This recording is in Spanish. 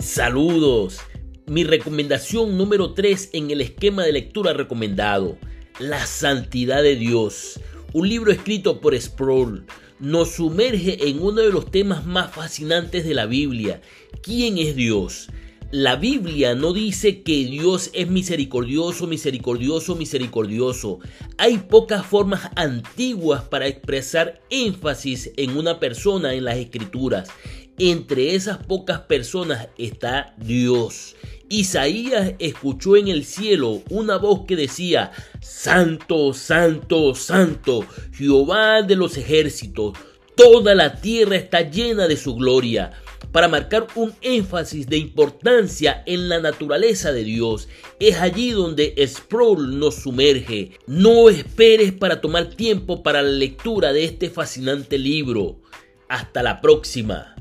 Saludos. Mi recomendación número 3 en el esquema de lectura recomendado. La santidad de Dios. Un libro escrito por Sproul nos sumerge en uno de los temas más fascinantes de la Biblia. ¿Quién es Dios? La Biblia no dice que Dios es misericordioso, misericordioso, misericordioso. Hay pocas formas antiguas para expresar énfasis en una persona en las escrituras. Entre esas pocas personas está Dios. Isaías escuchó en el cielo una voz que decía, Santo, Santo, Santo, Jehová de los ejércitos, toda la tierra está llena de su gloria para marcar un énfasis de importancia en la naturaleza de Dios. Es allí donde Sproul nos sumerge. No esperes para tomar tiempo para la lectura de este fascinante libro. Hasta la próxima.